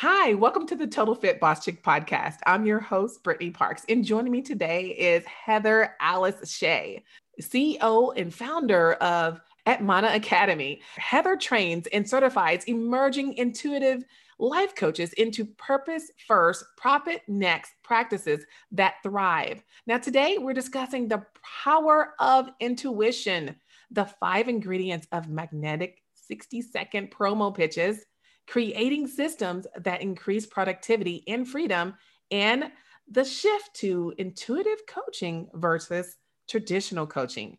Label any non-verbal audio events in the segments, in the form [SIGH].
Hi, welcome to the Total Fit Boss Chick podcast. I'm your host, Brittany Parks, and joining me today is Heather Alice Shea, CEO and founder of Atmana Academy. Heather trains and certifies emerging intuitive life coaches into purpose first, profit next practices that thrive. Now, today we're discussing the power of intuition, the five ingredients of magnetic 60 second promo pitches creating systems that increase productivity and freedom, and the shift to intuitive coaching versus traditional coaching.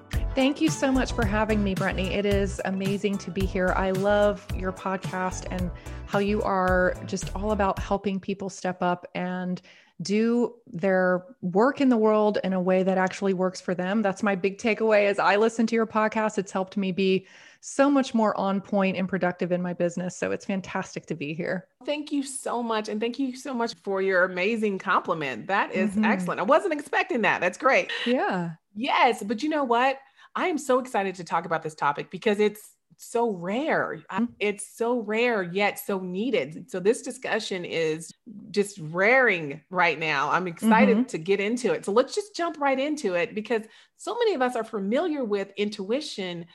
Thank you so much for having me, Brittany. It is amazing to be here. I love your podcast and how you are just all about helping people step up and do their work in the world in a way that actually works for them. That's my big takeaway as I listen to your podcast. It's helped me be so much more on point and productive in my business. So it's fantastic to be here. Thank you so much. And thank you so much for your amazing compliment. That is mm-hmm. excellent. I wasn't expecting that. That's great. Yeah. Yes. But you know what? I am so excited to talk about this topic because it's so rare. Mm-hmm. It's so rare yet so needed. So this discussion is just raring right now. I'm excited mm-hmm. to get into it. So let's just jump right into it because so many of us are familiar with intuition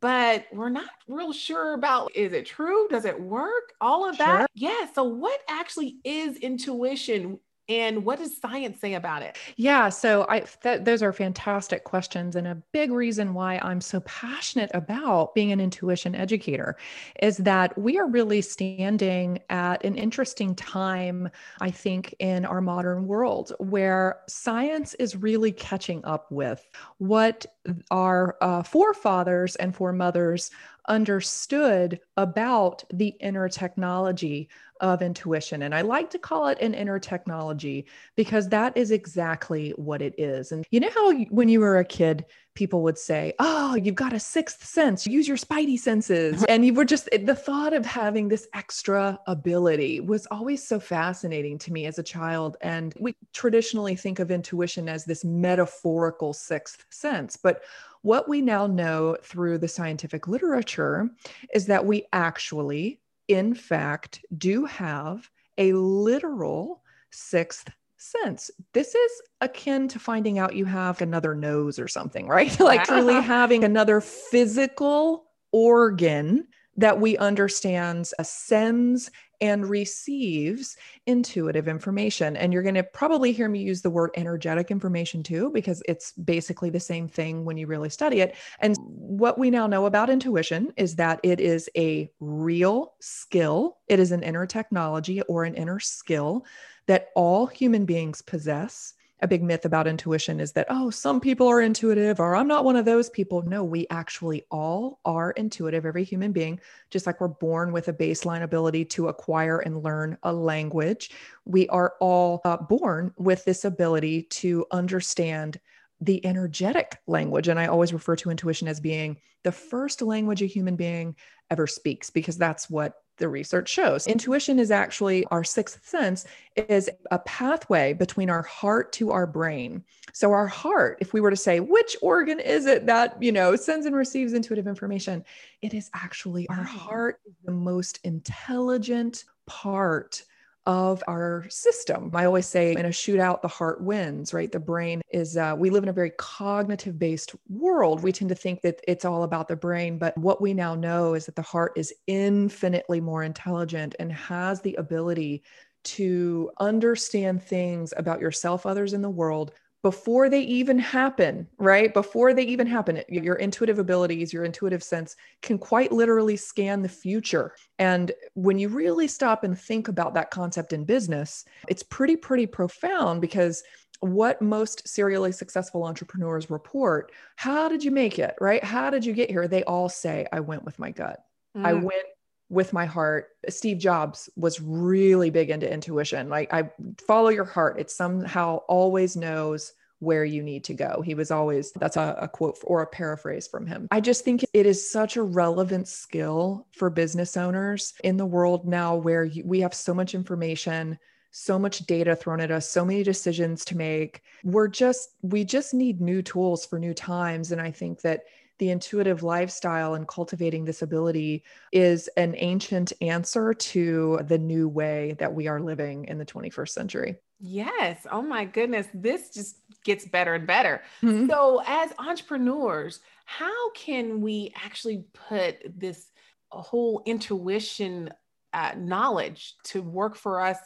but we're not real sure about is it true? Does it work? All of that. Yeah. So, what actually is intuition? And what does science say about it? Yeah, so I th- those are fantastic questions and a big reason why I'm so passionate about being an intuition educator is that we are really standing at an interesting time I think in our modern world where science is really catching up with what our uh, forefathers and foremothers understood about the inner technology of intuition. And I like to call it an inner technology because that is exactly what it is. And you know how when you were a kid, people would say, Oh, you've got a sixth sense, use your spidey senses. [LAUGHS] And you were just, the thought of having this extra ability was always so fascinating to me as a child. And we traditionally think of intuition as this metaphorical sixth sense. But what we now know through the scientific literature is that we actually, in fact, do have a literal sixth sense. This is akin to finding out you have another nose or something, right? [LAUGHS] like truly having another physical organ that we understand ascends and receives intuitive information. And you're going to probably hear me use the word energetic information too, because it's basically the same thing when you really study it. And what we now know about intuition is that it is a real skill, it is an inner technology or an inner skill that all human beings possess a big myth about intuition is that, oh, some people are intuitive or I'm not one of those people. No, we actually all are intuitive, every human being, just like we're born with a baseline ability to acquire and learn a language. We are all uh, born with this ability to understand the energetic language. And I always refer to intuition as being the first language a human being ever speaks, because that's what the research shows. Intuition is actually our sixth sense is a pathway between our heart to our brain. So our heart, if we were to say which organ is it that, you know, sends and receives intuitive information, it is actually our mm. heart is the most intelligent part of our system. I always say in a shootout, the heart wins, right? The brain is, uh, we live in a very cognitive based world. We tend to think that it's all about the brain, but what we now know is that the heart is infinitely more intelligent and has the ability to understand things about yourself, others in the world before they even happen, right? Before they even happen, your intuitive abilities, your intuitive sense can quite literally scan the future. And when you really stop and think about that concept in business, it's pretty, pretty profound because what most serially successful entrepreneurs report how did you make it, right? How did you get here? They all say, I went with my gut. Mm. I went with my heart. Steve Jobs was really big into intuition. Like I follow your heart. It somehow always knows where you need to go. He was always, that's a, a, quote or a paraphrase from him. I just think it is such a relevant skill for business owners in the world now where we have so much information, so much data thrown at us, so many decisions to make. We're just, we just need new tools for new times. And I think that the intuitive lifestyle and cultivating this ability is an ancient answer to the new way that we are living in the 21st century. Yes. Oh my goodness. This just gets better and better. Mm-hmm. So, as entrepreneurs, how can we actually put this whole intuition uh, knowledge to work for us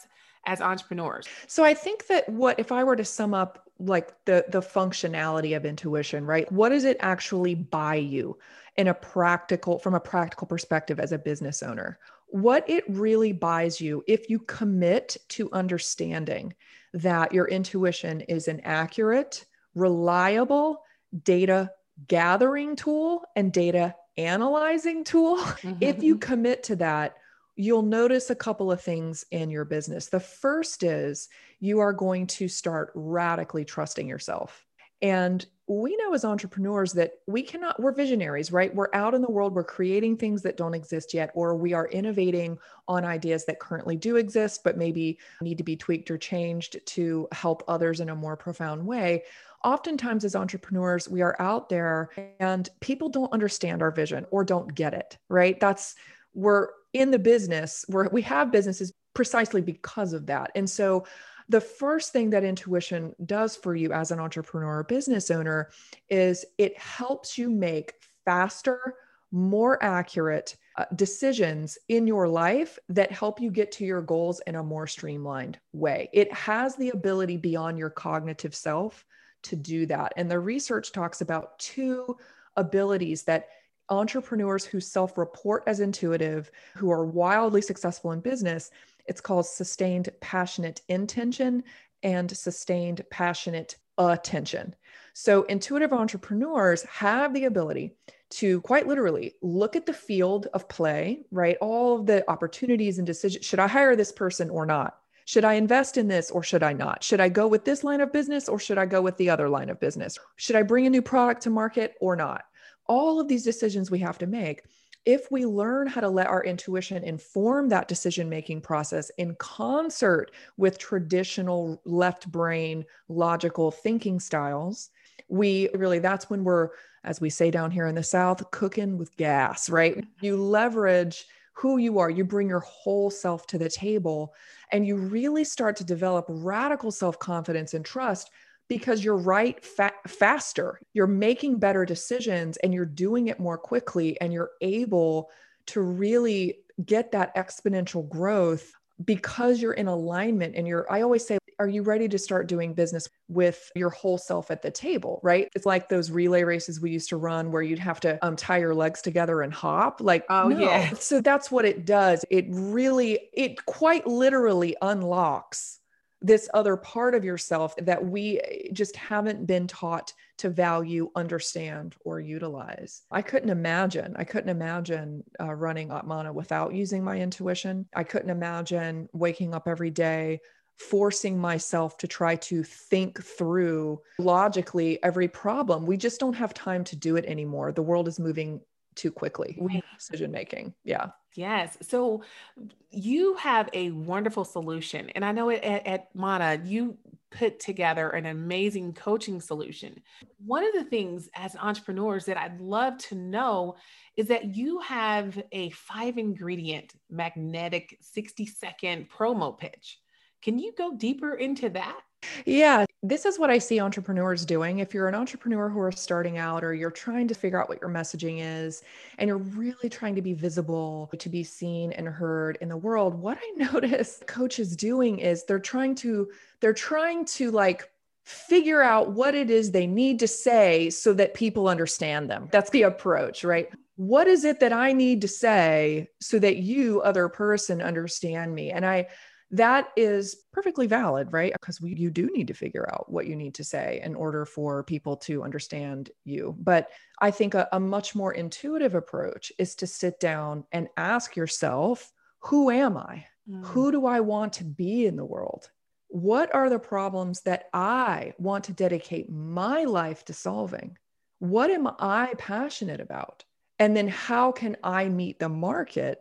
as entrepreneurs? So, I think that what, if I were to sum up like the the functionality of intuition right what does it actually buy you in a practical from a practical perspective as a business owner what it really buys you if you commit to understanding that your intuition is an accurate reliable data gathering tool and data analyzing tool mm-hmm. [LAUGHS] if you commit to that you'll notice a couple of things in your business. The first is you are going to start radically trusting yourself. And we know as entrepreneurs that we cannot, we're visionaries, right? We're out in the world, we're creating things that don't exist yet, or we are innovating on ideas that currently do exist, but maybe need to be tweaked or changed to help others in a more profound way. Oftentimes, as entrepreneurs, we are out there and people don't understand our vision or don't get it, right? That's, we're in the business where we have businesses precisely because of that. And so the first thing that intuition does for you as an entrepreneur or business owner is it helps you make faster, more accurate uh, decisions in your life that help you get to your goals in a more streamlined way. It has the ability beyond your cognitive self to do that. And the research talks about two abilities that entrepreneurs who self report as intuitive, who are wildly successful in business, it's called sustained passionate intention and sustained passionate attention. So, intuitive entrepreneurs have the ability to quite literally look at the field of play, right? All of the opportunities and decisions. Should I hire this person or not? Should I invest in this or should I not? Should I go with this line of business or should I go with the other line of business? Should I bring a new product to market or not? All of these decisions we have to make if we learn how to let our intuition inform that decision making process in concert with traditional left brain logical thinking styles, we really, that's when we're, as we say down here in the South, cooking with gas, right? You leverage who you are, you bring your whole self to the table, and you really start to develop radical self confidence and trust because you're right fa- faster. You're making better decisions and you're doing it more quickly and you're able to really get that exponential growth because you're in alignment and you're i always say are you ready to start doing business with your whole self at the table right? It's like those relay races we used to run where you'd have to um, tie your legs together and hop. Like oh no. yeah. So that's what it does. It really it quite literally unlocks this other part of yourself that we eh, just haven't been taught to value, understand, or utilize. I couldn't imagine. I couldn't imagine uh, running Atmana without using my intuition. I couldn't imagine waking up every day forcing myself to try to think through logically every problem. We just don't have time to do it anymore. The world is moving too quickly. We decision making. Yeah. Yes. So you have a wonderful solution. And I know at, Atmana, you put together an amazing coaching solution. One of the things as entrepreneurs that I'd love to know is that you have a five ingredient magnetic 60 second promo pitch. Can you go deeper into that? Yeah, this is what I see entrepreneurs doing. If you're an entrepreneur who are starting out or you're trying to figure out what your messaging is and you're really trying to be visible, to be seen and heard in the world, what I [LAUGHS] notice coaches doing is they're trying to they're trying to like figure out what it is they need to say so that people understand them. That's the approach, right? What is it that I need to say so that you, other person, understand me? And I, that is perfectly valid, right? Because we, you do need to figure out what you need to say in order for people to understand you. But I think a, a much more intuitive approach is to sit down and ask yourself, who am I? Mm. Who do I want to be in the world? What are the problems that I want to dedicate my life to solving? What am I passionate about? And then how can I meet the market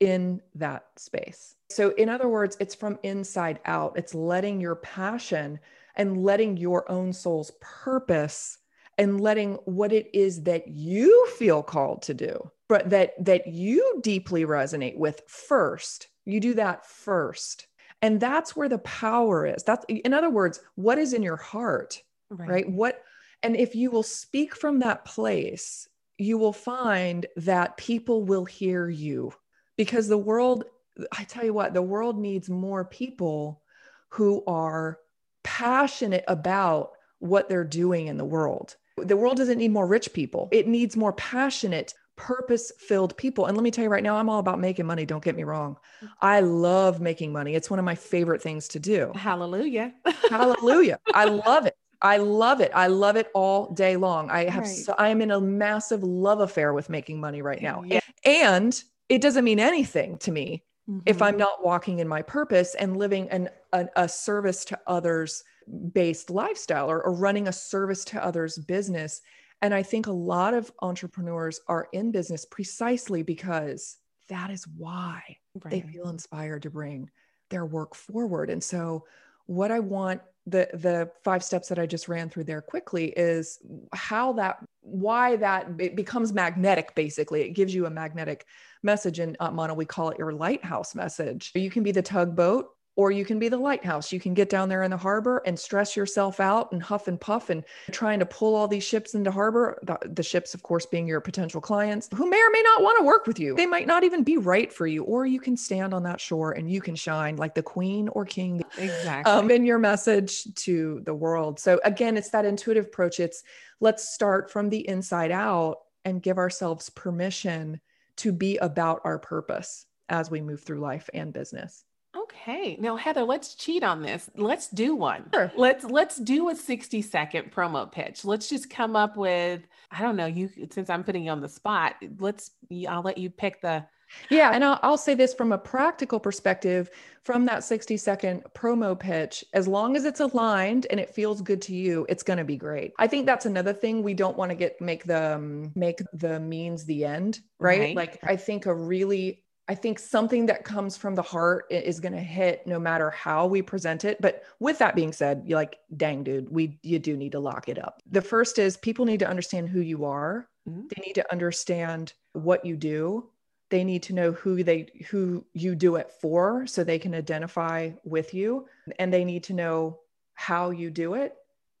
in that space? So, in other words, it's from inside out. It's letting your passion and letting your own soul's purpose and letting what it is that you feel called to do, but that that you deeply resonate with first. You do that first. And that's where the power is. That's in other words, what is in your heart? Right. right? What and if you will speak from that place, you will find that people will hear you because the world I tell you what, the world needs more people who are passionate about what they're doing in the world. The world doesn't need more rich people. It needs more passionate, purpose filled people. And let me tell you right now, I'm all about making money. Don't get me wrong. I love making money. It's one of my favorite things to do. Hallelujah. Hallelujah. [LAUGHS] I love it. I love it. I love it all day long. I have, right. so, I am in a massive love affair with making money right now. Yeah. And it doesn't mean anything to me mm-hmm. if I'm not walking in my purpose and living an, a, a service to others based lifestyle or, or running a service to others business. And I think a lot of entrepreneurs are in business precisely because that is why right. they feel inspired to bring their work forward. And so, what I want the the five steps that I just ran through there quickly is how that why that it becomes magnetic basically it gives you a magnetic message in uh, Mana we call it your lighthouse message you can be the tugboat or you can be the lighthouse. You can get down there in the harbor and stress yourself out and huff and puff and trying to pull all these ships into harbor. The, the, ships, of course, being your potential clients who may or may not want to work with you. They might not even be right for you. Or you can stand on that shore and you can shine like the queen or king. Exactly. Um, in your message to the world. So again, it's that intuitive approach. It's let's start from the inside out and give ourselves permission to be about our purpose as we move through life and business. Okay. Now Heather, let's cheat on this. Let's do one. Sure. Let's let's do a 60 second promo pitch. Let's just come up with I don't know, you since I'm putting you on the spot, let's I'll let you pick the yeah, and I'll, I'll, say this from a practical perspective from that 60 second promo pitch, as long as it's aligned and it feels good to you, it's going to be great. I think that's another thing we don't want to get make the um, make the means the end, right? right? Like I think a really I think something that comes from the heart is going to hit no matter how we present it. But with that being said, you're like, dang, dude, we you do need to lock it up. The first is people need to understand who you are. Mm-hmm. They need to understand what you do. They need to know who they who you do it for, so they can identify with you, and they need to know how you do it,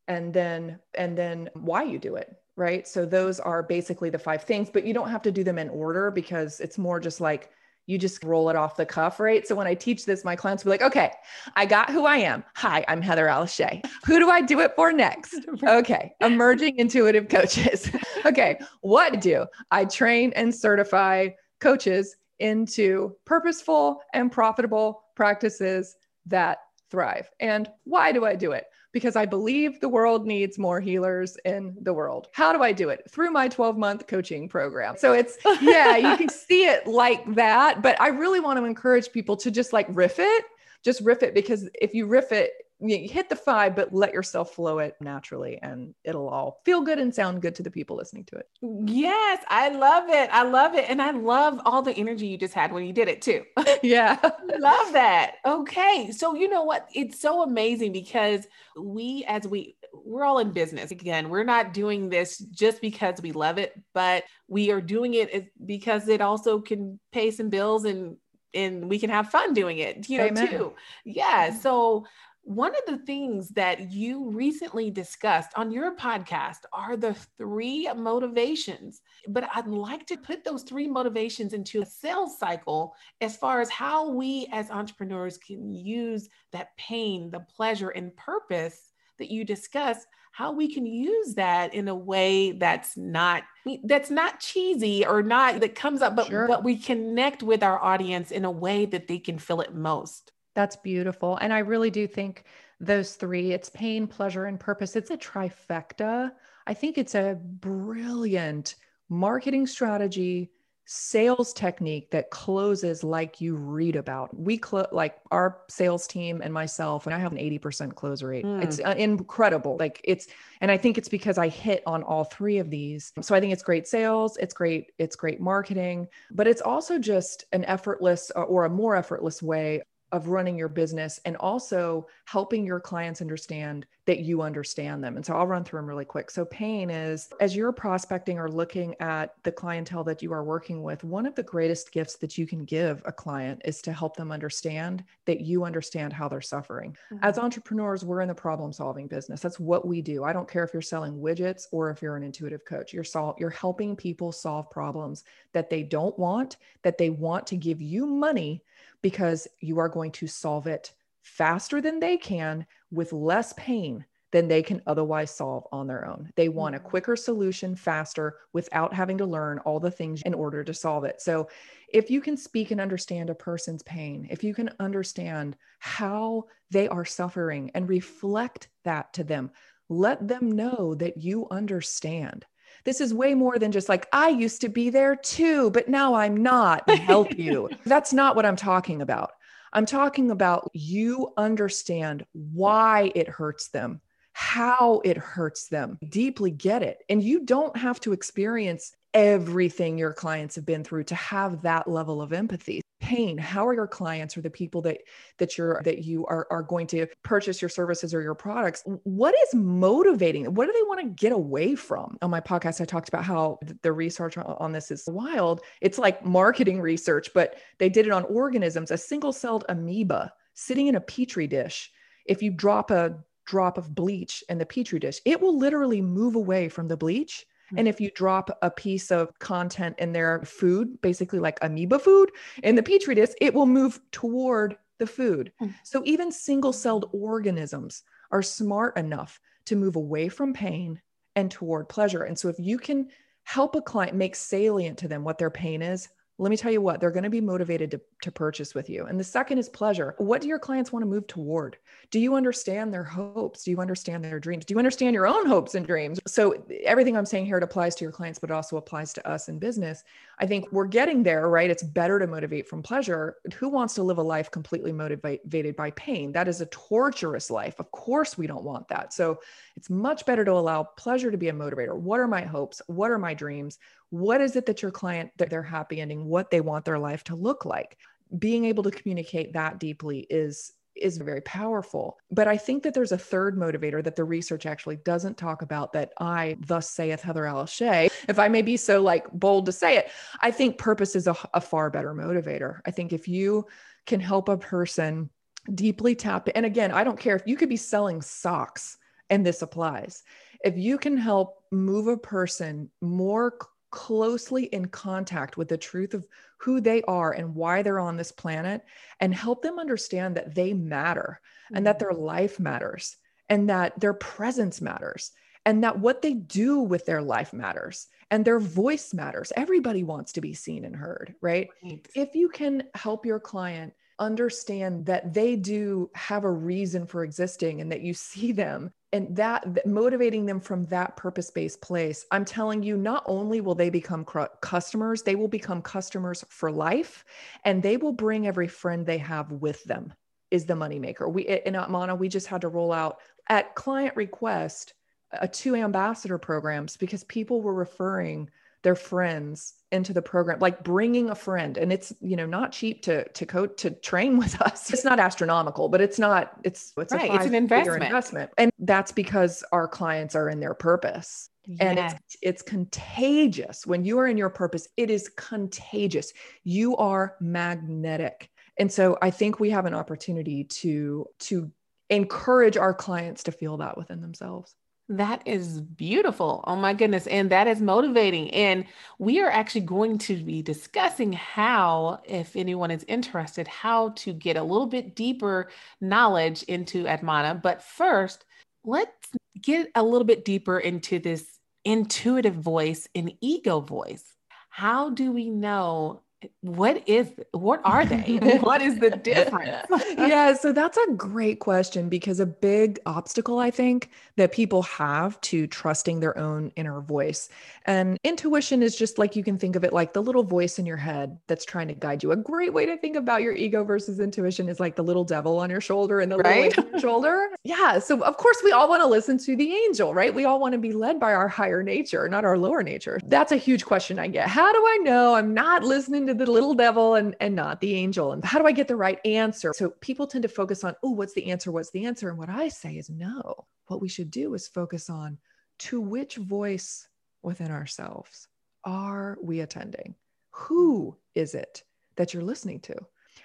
and then and then why you do it. Right. So those are basically the five things, but you don't have to do them in order because it's more just like you just roll it off the cuff, right? So when I teach this, my clients will be like, okay, I got who I am. Hi, I'm Heather Shea. Who do I do it for next? [LAUGHS] Okay, emerging intuitive coaches. [LAUGHS] okay, what do I train and certify coaches into purposeful and profitable practices that thrive? And why do I do it? because I believe the world needs more healers in the world. How do I do it? Through my 12 month coaching program. So it's, [LAUGHS] yeah, you can see it like that. But I really want to encourage people to just like riff it, just riff it, because if you riff it, you hit the five, but let yourself flow it naturally and it'll all feel good and sound good to the people listening to it. Yes, I love it. I love it. And I love all the energy you just had when you did it too. [LAUGHS] Yeah. [LAUGHS] love that. Okay. So, you know what? It's so amazing because we, as we, we're all in business. Again, we're not doing this just because we love it, but we are doing it because it also can pay some bills and and we can have fun doing it, you know, Amen. too. Yeah. So one of the things that you recently discussed on your podcast are the three motivations, but I'd like to put those three motivations into a sales cycle as far as how we as entrepreneurs can use that pain, the pleasure, and purpose that you discuss how we can use that in a way that's not that's not cheesy or not that comes up but sure. but we connect with our audience in a way that they can feel it most that's beautiful and i really do think those three it's pain pleasure and purpose it's a trifecta i think it's a brilliant marketing strategy sales technique that closes like you read about. We close like our sales team and myself, and I have an 80% close rate. Mm. It's uh, incredible. Like it's, and I think it's because I hit on all three of these. So I think it's great sales, it's great, it's great marketing, but it's also just an effortless uh, or a more effortless way of running your business and also helping your clients understand that you understand them. And so I'll run through them really quick. So, pain is as you're prospecting or looking at the clientele that you are working with, one of the greatest gifts that you can give a client is to help them understand that you understand how they're suffering. Mm-hmm. As entrepreneurs, we're in the problem solving business. That's what we do. I don't care if you're selling widgets or if you're an intuitive coach. You're sol- you're helping people solve problems that they don't want, that they want to give you money because you are going to solve it faster than they can with less pain than they can otherwise solve on their own. They want a mm-hmm. quicker solution faster without having to learn all the things in order to solve it. So, if you can speak and understand a person's pain, if you can understand how they are suffering and reflect that to them, let them know that you understand. This is way more than just like, I used to be there too, but now I'm not. Help you. [LAUGHS] That's not what I'm talking about. I'm talking about you understand why it hurts them, how it hurts them, deeply get it. And you don't have to experience everything your clients have been through to have that level of empathy. Pain how are your clients or the people that that you're that you are, are going to purchase your services or your products? What is motivating? What do they want to get away from? On my podcast i talked about how the research on this is wild. It's like marketing research but they did it on organisms a single-celled amoeba sitting in a petri dish. If you drop a drop of bleach in the petri dish it will literally move away from the bleach and if you drop a piece of content in their food, basically like amoeba food in the petri dish, it will move toward the food. Mm. So even single celled organisms are smart enough to move away from pain and toward pleasure. And so if you can help a client make salient to them what their pain is, let me tell you what, they're going to be motivated to, to purchase with you. And the second is pleasure. What do your clients want to move toward? Do you understand their hopes? Do you understand their dreams? Do you understand your own hopes and dreams? So, everything I'm saying here, it applies to your clients, but it also applies to us in business. I think we're getting there, right? It's better to motivate from pleasure. Who wants to live a life completely motivated by pain? That is a torturous life. Of course, we don't want that. So, it's much better to allow pleasure to be a motivator. What are my hopes? What are my dreams? What is it that your client that they're happy ending what they want their life to look like being able to communicate that deeply is is very powerful. But I think that there's a third motivator that the research actually doesn't talk about that I, thus saith Heather Alice Shea, if I may be so like bold to say it, I think purpose is a, a far better motivator. I think if you can help a person deeply tap, and again, I don't care if you could be selling socks and this applies. If you can help move a person more closely in contact with the truth of who they are and why they're on this planet and help them understand that they matter and that their mm-hmm. life matters and that their presence matters and that what they do with their life matters and their voice matters. Everybody wants to be seen and heard, right? right? If you can help your client understand that they do have a reason for existing and that you [LAUGHS] see them and that, that motivating them from that purpose-based place i'm telling you not only will they become cr- customers they will become customers for life and they will bring every friend they have with them is the moneymaker. We in atmana we just had to roll out at client request a two ambassador programs because people were referring their friends into the program like bringing a friend. And it's you know not cheap to to coach to train [LAUGHS] with us. It's not astronomical but it's not it's it's, right. it's an investment. investment. And that's because our clients are in their purpose. Yes. and it's it's contagious. When you are in your purpose it is contagious. You are magnetic. And so i think we have an opportunity to to encourage our clients to feel that within themselves that is beautiful. Oh my goodness. And that is motivating. And we are actually going to be discussing how, if anyone is interested, how to get a little bit deeper knowledge into Atmana. But first, let's get a little bit deeper into this intuitive voice and ego voice. How do we know what is what are they? [LAUGHS] [LAUGHS] What is the difference? Yeah so that's a great question because a big obstacle i think that people have to trusting their own inner voice and intuition is just like you can think of it like the little voice in your head that's trying to guide you. A great way to think about your ego versus intuition is like the little devil on your shoulder and the right? little shoulder. [LAUGHS] Yeah so of course we all want to listen to the angel right? We all want to be led by our higher nature not our lower nature. That's a huge question i get. How do i know i'm not listening the little devil and, and not the angel. And how do I get the right answer? So people tend to focus on, oh, what's the answer? What's the answer? And what I say is no. What we should do is focus on to which voice within ourselves are we attending? Who is it that you're listening to?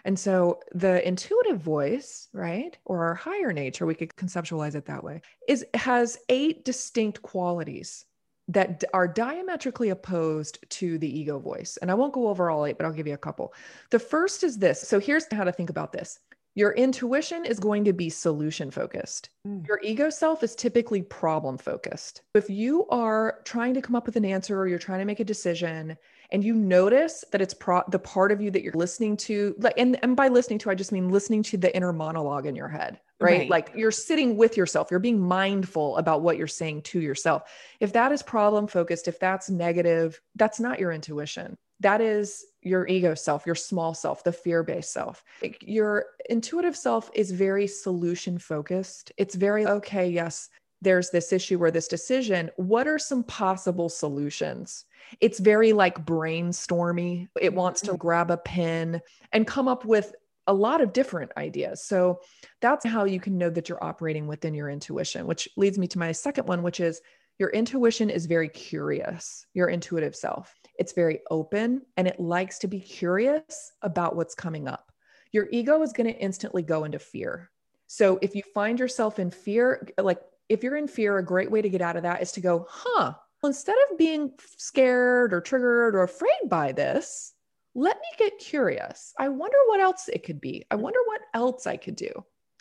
And so the intuitive voice, right, or our higher nature, we could conceptualize it that way, is has eight distinct qualities that are diametrically opposed to the ego voice. And I won't go over all eight, but I'll give you a couple. The first is this. So here's how to think about this. Your intuition is going to be solution focused. Mm. Your ego self is typically problem focused. If you are trying to come up with an answer or you're trying to make a decision and you notice that it's pro- the part of you that you're listening to like and, and by listening to i just mean listening to the inner monologue in your head right? right? like you're sitting with yourself you're being mindful about what you're saying to yourself if that is problem focused if that's negative that's not your intuition that is your ego self your small self the fear-based self your intuitive self is very solution focused it's very okay yes there's this issue or this decision what are some possible solutions it's very like brainstormy. It wants to mm-hmm. grab a pen and come up with a lot of different ideas. So that's how you can know that you're operating within your intuition, which leads me to my second one, which is your intuition is very curious, your intuitive self. It's very open and it likes to be curious about what's coming up. Your ego is going to instantly go into fear. So if you find yourself in fear, like if you're in fear, a great way to get out of that is to go, huh, instead of being scared or triggered or afraid by this, let me get curious. I wonder what else it could be. I wonder what else I could do.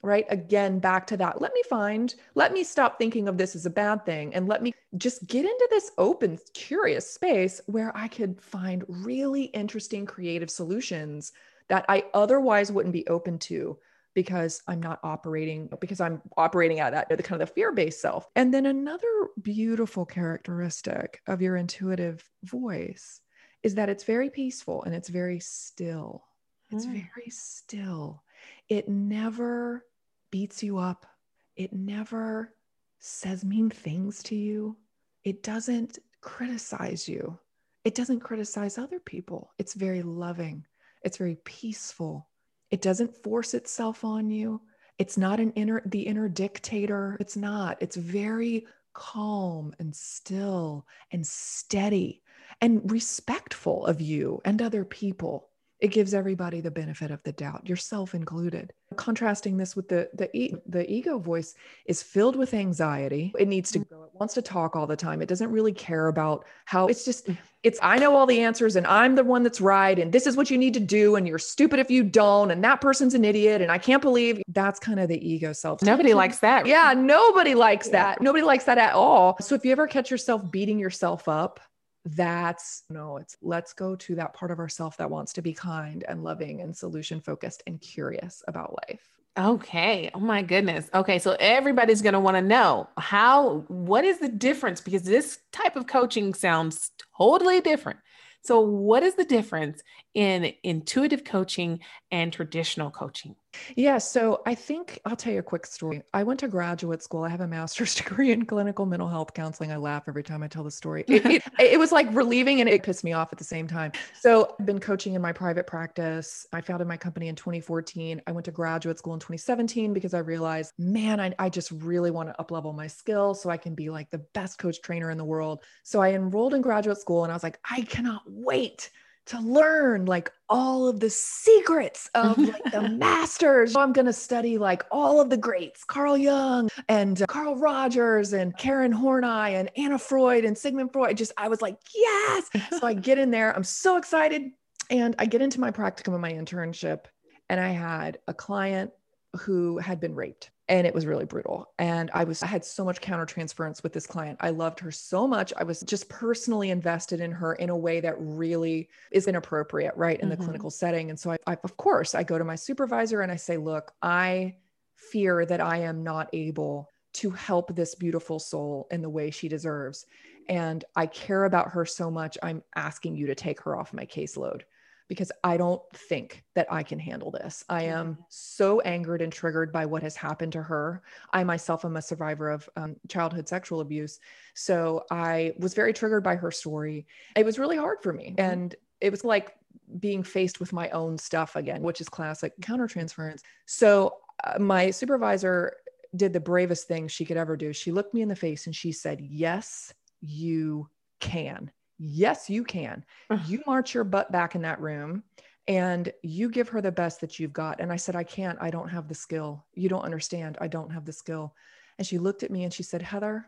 Right. Again, back to that. Let me find, let me stop thinking of this as a bad thing and let me just get into this open, curious space where I could find really interesting creative solutions that I otherwise wouldn't be open to because I'm not operating because I'm operating out of that the kind of the fear-based self. And then another beautiful characteristic of your intuitive voice is that it's very peaceful and it's very still. It's mm. very still. It never beats you up. It never says mean things to you. It doesn't criticize you. It doesn't criticize other people. It's very loving. It's very peaceful. It doesn't force itself on you. It's not an inner the inner dictator. It's not. It's very calm and still and steady and respectful of you and other people. It gives everybody the benefit of the doubt, yourself included. Contrasting this with the the e- the ego voice is filled with anxiety. It needs to go. It wants to talk all the time. It doesn't really care about how. It's just mm-hmm. it's I know all the answers and I'm the one that's right and this is what you need to do and you're stupid if you don't and that person's an idiot and I can't believe that's kind of the ego self. Nobody likes that. Yeah, nobody likes yeah. that. Nobody likes that at all. So if you ever catch yourself beating yourself up that's no it's let's go to that part of ourself that wants to be kind and loving and solution focused and curious about life. Okay. Oh my goodness. Okay. So everybody's going to want to know how what is the difference? Because this type of coaching sounds totally different. So what is the difference in intuitive coaching and traditional coaching yeah. So I think I'll tell you a quick story. I went to graduate school. I have a master's [LAUGHS] degree in clinical mental health counseling. I laugh every time I tell the story. [LAUGHS] It, it, it, was like relieving and it pissed me off at the same time. So I've been coaching in my private practice. I founded my company in 2014. I went to graduate school in 2017 because I realized, man, I, I just really want to uplevel my skills so I can be like the best coach trainer in the world. So I enrolled in graduate school and I was like, I cannot wait to learn like all of the secrets of [LAUGHS] like the masters. So I'm going to study like all of the greats, Carl Jung and uh, Carl Rogers and Karen Horney and Anna Freud and Sigmund Freud. Just, I was like, yes. [LAUGHS] so I get in there. I'm so excited. And I get into my practicum and my internship. And I had a client who had been raped and it was really brutal and i was i had so much countertransference with this client. I loved her so much. I was just personally invested in her in a way that really is inappropriate right in mm-hmm. the clinical setting and so I, I of course i go to my supervisor and i say look i fear that i am not able to help this beautiful soul in the way she deserves and i care about her so much i'm asking you to take her off my caseload because I don't think that I can handle this. I am so angered and triggered by what has happened to her. I myself am a survivor of um, childhood sexual abuse. So I was very triggered by her story. It was really hard for me. Mm-hmm. And it was like being faced with my own stuff again, which is classic countertransference. So uh, my supervisor did the bravest thing she could ever do. She looked me in the face and she said, Yes, you can. Yes, you can. You march your butt back in that room and you give her the best that you've got. And I said, I can't. I don't have the skill. You don't understand. I don't have the skill. And she looked at me and she said, Heather,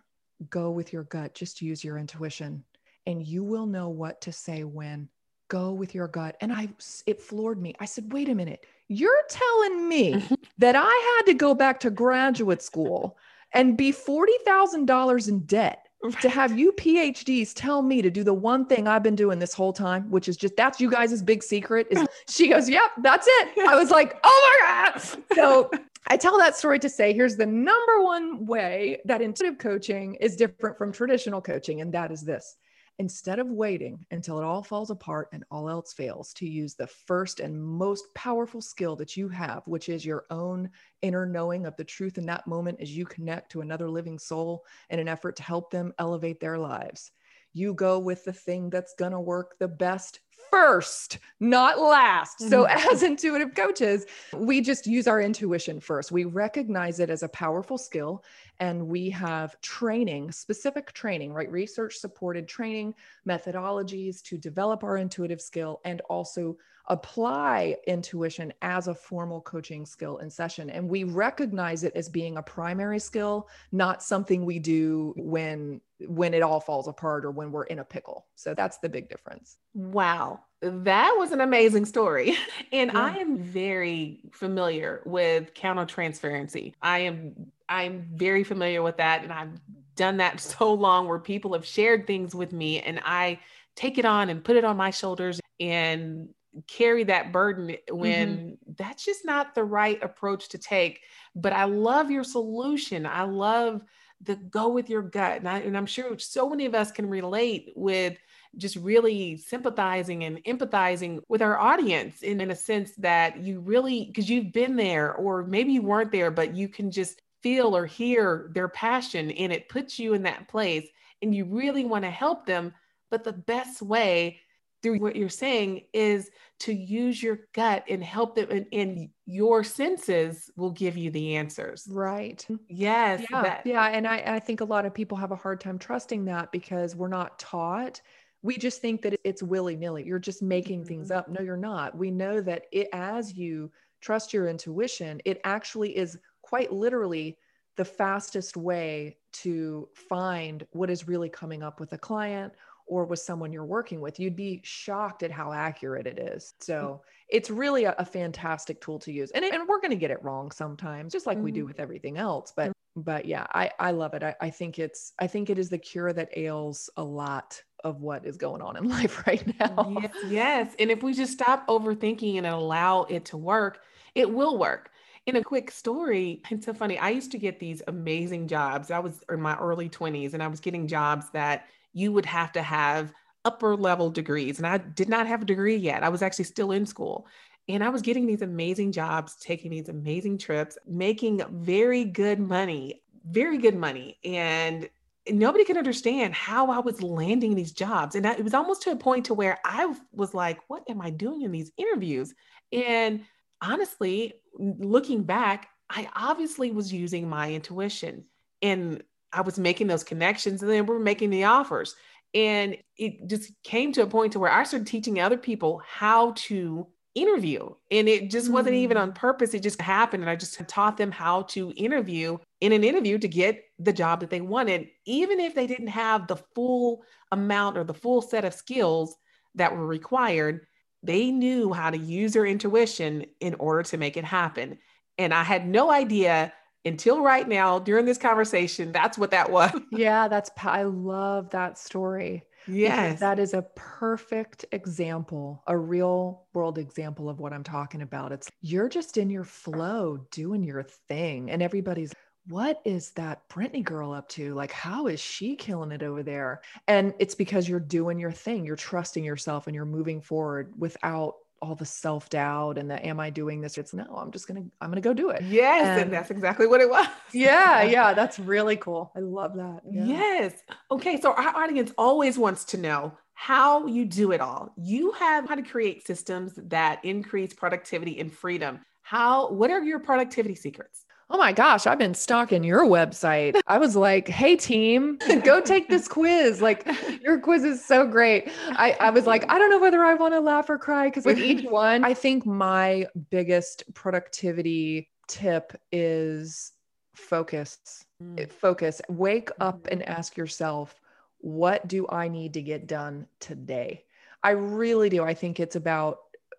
go with your gut. Just use your intuition and you will know what to say when. Go with your gut. And I, it floored me. I said, wait a minute. You're telling me [LAUGHS] that I had to go back to graduate school and be $40,000 in debt to have you PhDs tell me to do the one thing I've been doing this whole time, which is just that's you guys' big secret. Is [LAUGHS] she goes, Yep, that's it. I was like, Oh my God. So I tell that story to say here's the number one way that intuitive coaching is different from traditional coaching, and that is this instead of waiting until it all falls apart and all else fails, to use the first and most powerful skill that you have, which is your own inner knowing of the truth in that moment as you connect to another living soul in an effort to help them elevate their lives. You go with the thing that's going to work the best first, not last. So, mm-hmm. as intuitive coaches, we just use our intuition first. We recognize it as a powerful skill and we have training, specific training, right? Research supported training methodologies to develop our intuitive skill and also apply intuition as a formal coaching skill in session. And we recognize it as being a primary skill, not something we do when when it all falls apart or when we're in a pickle. So that's the big difference. Wow. That was an amazing story. [LAUGHS] And yeah. I am very familiar with countertransferency. I am I'm very familiar with that and I've done that [LAUGHS] so long where people have shared things with me and I take it on and put it on my shoulders and carry that burden when mm-hmm. that's just not the right approach to take. But I love your solution. I love the go with your gut. And, I, and I'm sure so many of us can relate with just really sympathizing and empathizing with our audience in, in a sense that you really, because you've been there, or maybe you weren't there, but you can just feel or hear their passion and it puts you in that place and you really want to help them. But the best way through what you're saying is to use your gut and help them and, and your senses will give you the answers right yes yeah, that. yeah. and I, I think a lot of people have a hard time trusting that because we're not taught we just think that it's willy-nilly you're just making mm-hmm. things up no you're not we know that it as you trust your intuition it actually is quite literally the fastest way to find what is really coming up with a client or with someone you're working with, you'd be shocked at how accurate it is. Mm. So it's really a, a fantastic tool to use. And, it, and we're going to get it wrong sometimes, just like mm-hmm. we do mm-hmm. with everything else. But but yeah, I, I love it. I, I think it's I think it is the cure that ails a lot of what is going on in [LAUGHS] life right now. Yes, yes. And if we just stop overthinking and allow it to work, it will work. In a quick story, it's so funny. I used to get these amazing jobs. I was in my early 20s and I was getting jobs that you would have to have upper level degrees. And I did not have a degree yet. I was actually still in school. And I was getting these amazing jobs, taking these amazing trips, making very good money, very good money. And nobody could understand how I was landing these jobs. And I, it was almost to a point to where I was like, what am I doing in these interviews? And honestly, looking back, I obviously was using my intuition. And I was making those connections and then we're making the offers. And it just came to a point to where I started teaching other people how to interview. And it just wasn't even on mm. purpose. It just happened. And I just taught them how to interview in an interview to get the job that they wanted, even if they didn't have the full amount or the full set of skills that were required. They knew how to use their intuition in order to make it happen. And I had no idea until right now during this conversation, that's what that was. [LAUGHS] yeah, that's, I love that story. Yes. That is a perfect example, a real world example of what I'm talking about. It's you're just in your flow doing your thing, and everybody's what is that Brittany girl up to? Like, how is she killing it over there? And it's because you're doing your thing, you're trusting yourself, and you're moving forward without all the self doubt and the am I doing this? It's no, I'm just gonna I'm gonna go do it. Yes, and, and that's exactly what it was. yeah, [LAUGHS] yeah, that's really cool. I love that. Yeah. Yes. Okay, so our audience always wants to know how you do it all. You have how to create systems that increase productivity and freedom. How what are your productivity secrets? Oh my gosh, I've been stalking your website. I was like, hey, team, go take this quiz. Like, your quiz is so great. I, I was like, I don't know whether I want to laugh or cry because with each one, I think my biggest productivity tip is focus. Mm. Focus. Wake up and ask yourself, what do I need to get done today? I really do. I think it's about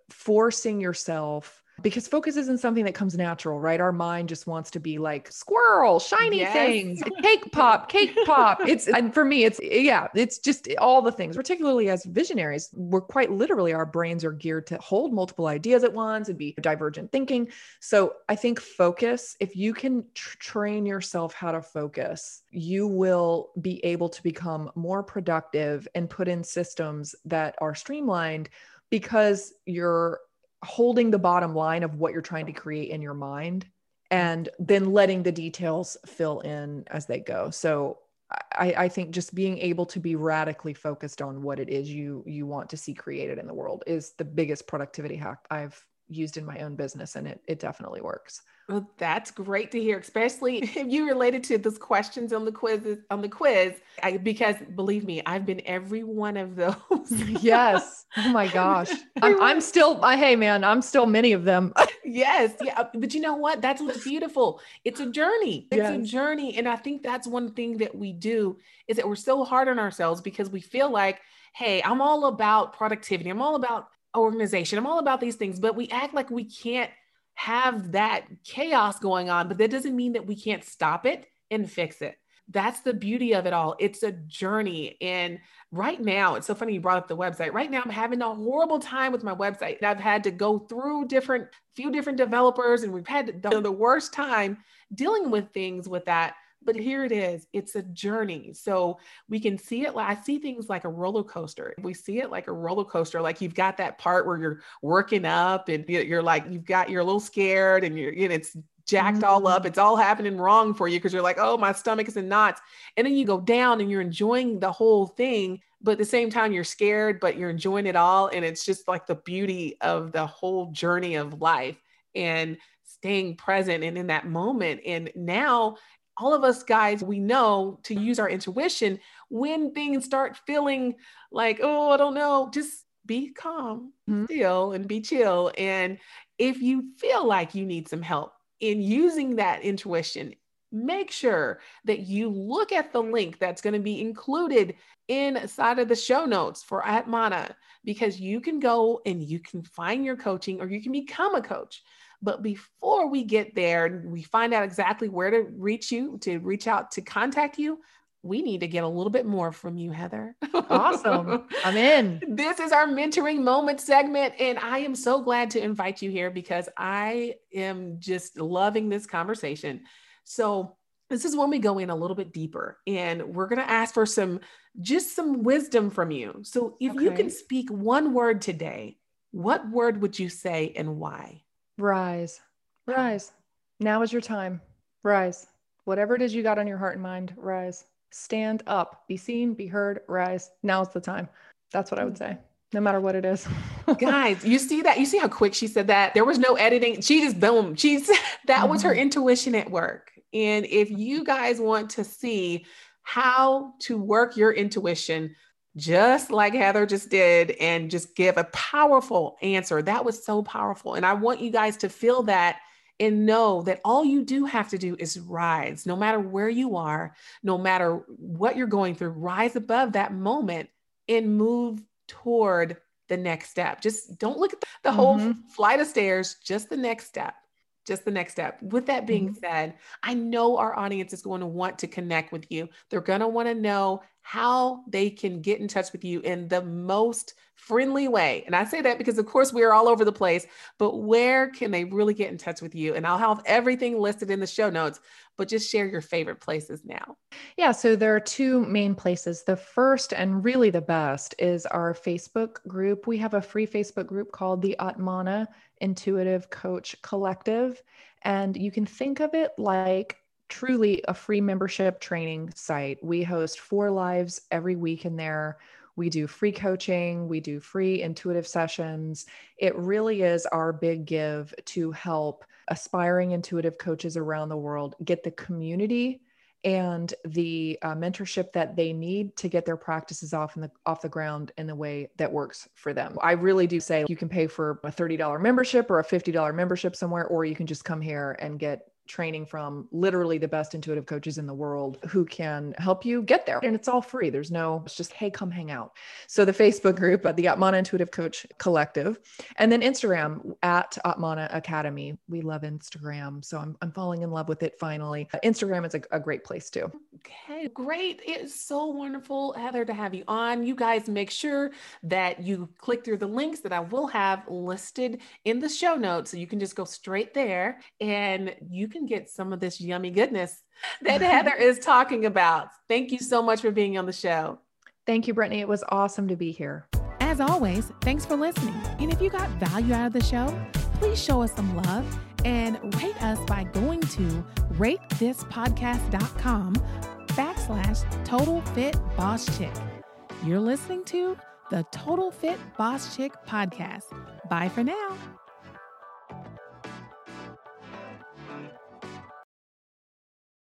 forcing yourself because focus isn't something that comes natural, right? Our mind just wants to be like squirrel, shiny yes. things, [LAUGHS] cake pop, cake pop. It's and for me, it's yeah, it's just all the things. Particularly as visionaries, we're quite literally our brains are geared to hold multiple ideas at once and be divergent thinking. So I think focus, if you can tr- train yourself how to focus, you will be able to become more productive and put in systems that are streamlined because you're holding the bottom line of what you're trying to create in your mind and then letting the details fill in as they go. So I, I, think just being able to be radically focused on what it is you you want to see created in the world is the biggest productivity hack I've used in my own business and it it definitely works. Well, that's great to hear, especially [LAUGHS] if you related to those questions on the quiz on the quiz. I, because believe me, I've been every one of [LAUGHS] those. yes. Oh my gosh. [LAUGHS] I'm, I'm, still. I, hey man, I'm still many of them. yes. Yeah. Uh, but you know what? That's what's beautiful. It's a journey. It's yes. a journey, and I think that's one thing that we do is that we're so hard on ourselves because we feel like, hey, I'm all about productivity. I'm all about organization. I'm all about these things, but we act like we can't have that chaos going on, but that doesn't mean that we can't stop it and fix it. That's the beauty of it all. It's a journey. And right now, it's so funny you brought up the website. Right now, I'm having a horrible time with my website. I've had to go through different, few different developers, and we've had the, the worst time dealing with things with that but here it is it's a journey. So we can see it like i see things like a roller coaster. We see it like a roller coaster like you've got that part where you're working up and you're like you've got you're a little scared and you're and it's jacked all up. Mm-hmm. it's all happening wrong for you because you're like oh my stomach is in knots. And then you go down and you're enjoying the whole thing but at the same time you're scared but you're enjoying it all and it's just like the beauty of the whole journey of life and staying present and in that moment. And now all of us guys, we know to use our intuition when things start feeling like, oh, I don't know, just be calm, mm-hmm. still, and be chill. And if you feel like you need some help in using that intuition, make sure that you look at the link that's going to be included inside of the show notes for Atmana because you can go and you can find your coaching or you can become a coach. But before we get there, we find out exactly where to reach you, to reach out to contact you. We need to get a little bit more from you, Heather. Awesome. [LAUGHS] I'm in. This is our mentoring moment segment. And I am so glad to invite you here because I am just loving this conversation. So, this is when we go in a little bit deeper and we're going to ask for some just some wisdom from you. So, if okay. you can speak one word today, what word would you say and why? Rise, rise. Now is your time. Rise. Whatever it is you got on your heart and mind, rise. Stand up. Be seen, be heard, rise. Now's the time. That's what I would say, no matter what it is. [LAUGHS] Guys, you see that? You see how quick she said that? There was no editing. She just boom. She's [LAUGHS] that was her mm-hmm. intuition at work. And if you guys want to see how to work your intuition, just like Heather just did, and just give a powerful answer. That was so powerful. And I want you guys to feel that and know that all you do have to do is rise, no matter where you are, no matter what you're going through, rise above that moment and move toward the next step. Just don't look at the, whole mm-hmm. flight of stairs, just the next step. Just the next step. With that being mm-hmm. said, I know our audience is going to want to connect with you. They're going to want to know how they can get in touch with you in the most friendly way. And I say that because, of course, we are all over the place, but where can they really get in touch with you? And I'll have everything listed in the show notes, but just share your favorite places now. Yeah. So there are two main places. The first and really the best is our Facebook group. We have a free Facebook group called the Atmana Intuitive Coach Collective. And you can think of it like truly a free membership training site. We host four lives every week in there. We do free coaching, we do free intuitive sessions. It really is our big give to help aspiring intuitive coaches around the world get the community and the uh, mentorship that they need to get their practices off in the off the ground in the way that works for them. I really do say you can pay for a $30 membership or a $50 membership somewhere or you can just come here and get training from literally the best intuitive coaches in the world who can help you get there. And it's all free. There's no, it's just, hey, come hang out. So the Facebook group, at the Atmana Intuitive Coach Collective, and then Instagram at Atmana Academy. We love Instagram. So I'm, I'm falling in love with it finally. Instagram is a, a great place too. Okay, great. It's so wonderful, Heather, to have you on. You guys make sure that you click through the links that I will have listed in the show notes. So you can just go straight there and you can get some of this yummy goodness [LAUGHS] that Heather is talking about. Thank you so much for being on the show. Thank you, Brittany. It was awesome to be here. As always, thanks for listening. And if you got value out of the show, please show us some love and rate us by going to ratethispodcast.com backslash total fit boss chick. You're listening to the Total Fit Boss Chick podcast. Bye for now.